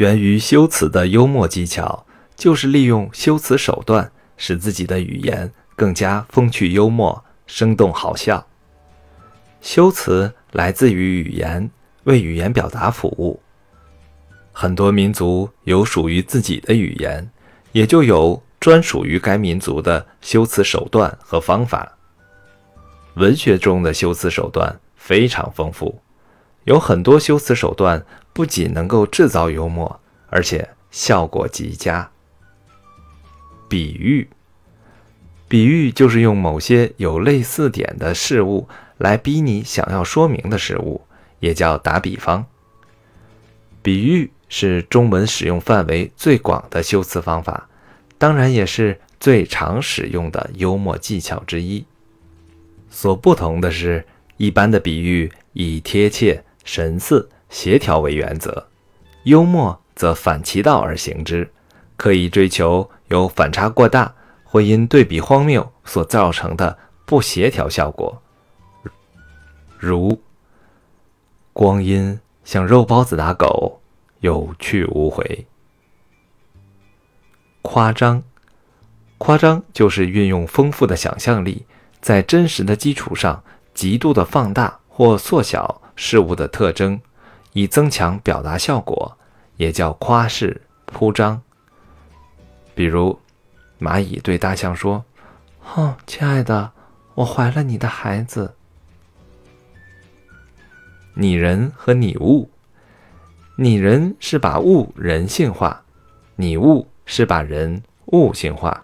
源于修辞的幽默技巧，就是利用修辞手段，使自己的语言更加风趣幽默、生动好笑。修辞来自于语言，为语言表达服务。很多民族有属于自己的语言，也就有专属于该民族的修辞手段和方法。文学中的修辞手段非常丰富，有很多修辞手段不仅能够制造幽默，而且效果极佳。比喻，比喻就是用某些有类似点的事物来逼你想要说明的事物，也叫打比方。比喻是中文使用范围最广的修辞方法，当然也是最常使用的幽默技巧之一。所不同的是，一般的比喻以贴切、神似、协调为原则，幽默则反其道而行之，刻意追求有反差过大或因对比荒谬所造成的不协调效果。如“光阴像肉包子打狗，有去无回”。夸张，夸张就是运用丰富的想象力。在真实的基础上，极度的放大或缩小事物的特征，以增强表达效果，也叫夸饰、铺张。比如，蚂蚁对大象说：“哦，亲爱的，我怀了你的孩子。”拟人和拟物，拟人是把物人性化，拟物是把人物性化。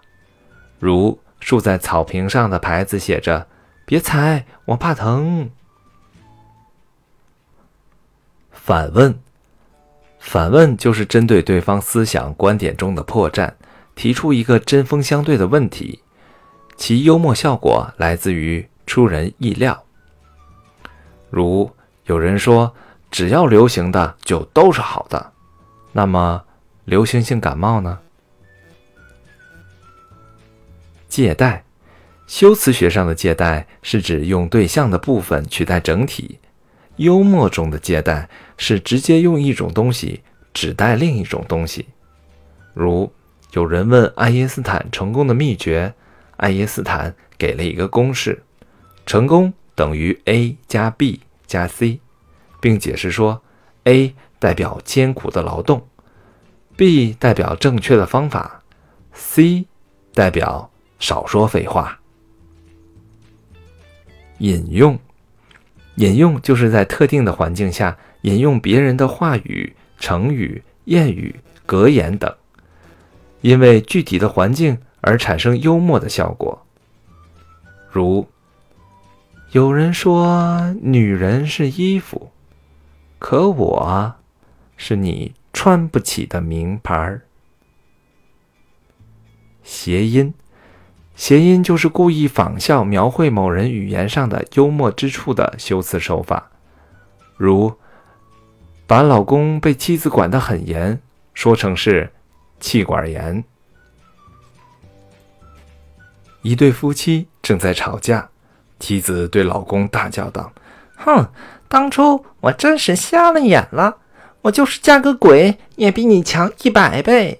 如。竖在草坪上的牌子写着：“别踩，我怕疼。”反问，反问就是针对对方思想观点中的破绽，提出一个针锋相对的问题，其幽默效果来自于出人意料。如有人说：“只要流行的就都是好的。”那么，流行性感冒呢？借代，修辞学上的借代是指用对象的部分取代整体。幽默中的借代是直接用一种东西指代另一种东西。如有人问爱因斯坦成功的秘诀，爱因斯坦给了一个公式：成功等于 A 加 B 加 C，并解释说，A 代表艰苦的劳动，B 代表正确的方法，C 代表。少说废话。引用，引用就是在特定的环境下引用别人的话语、成语、谚语、格言等，因为具体的环境而产生幽默的效果。如有人说女人是衣服，可我是你穿不起的名牌儿。谐音。谐音就是故意仿效、描绘某人语言上的幽默之处的修辞手法，如把老公被妻子管得很严说成是气管炎。一对夫妻正在吵架，妻子对老公大叫道：“哼，当初我真是瞎了眼了，我就是嫁个鬼也比你强一百倍。”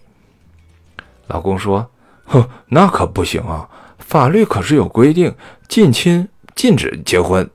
老公说。哼，那可不行啊！法律可是有规定，近亲禁止结婚。